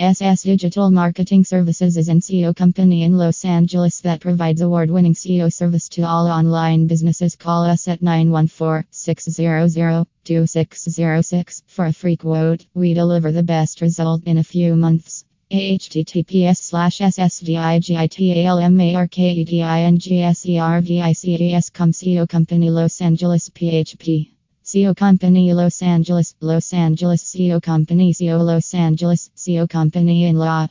SS Digital Marketing Services is an SEO company in Los Angeles that provides award winning SEO service to all online businesses. Call us at 914 600 2606 for a free quote. We deliver the best result in a few months. https slash ssdigitalmarketingservices com SEO Company Los Angeles PHP SEO Company Los Angeles Los Angeles SEO Company SEO Los Angeles SEO Company in Law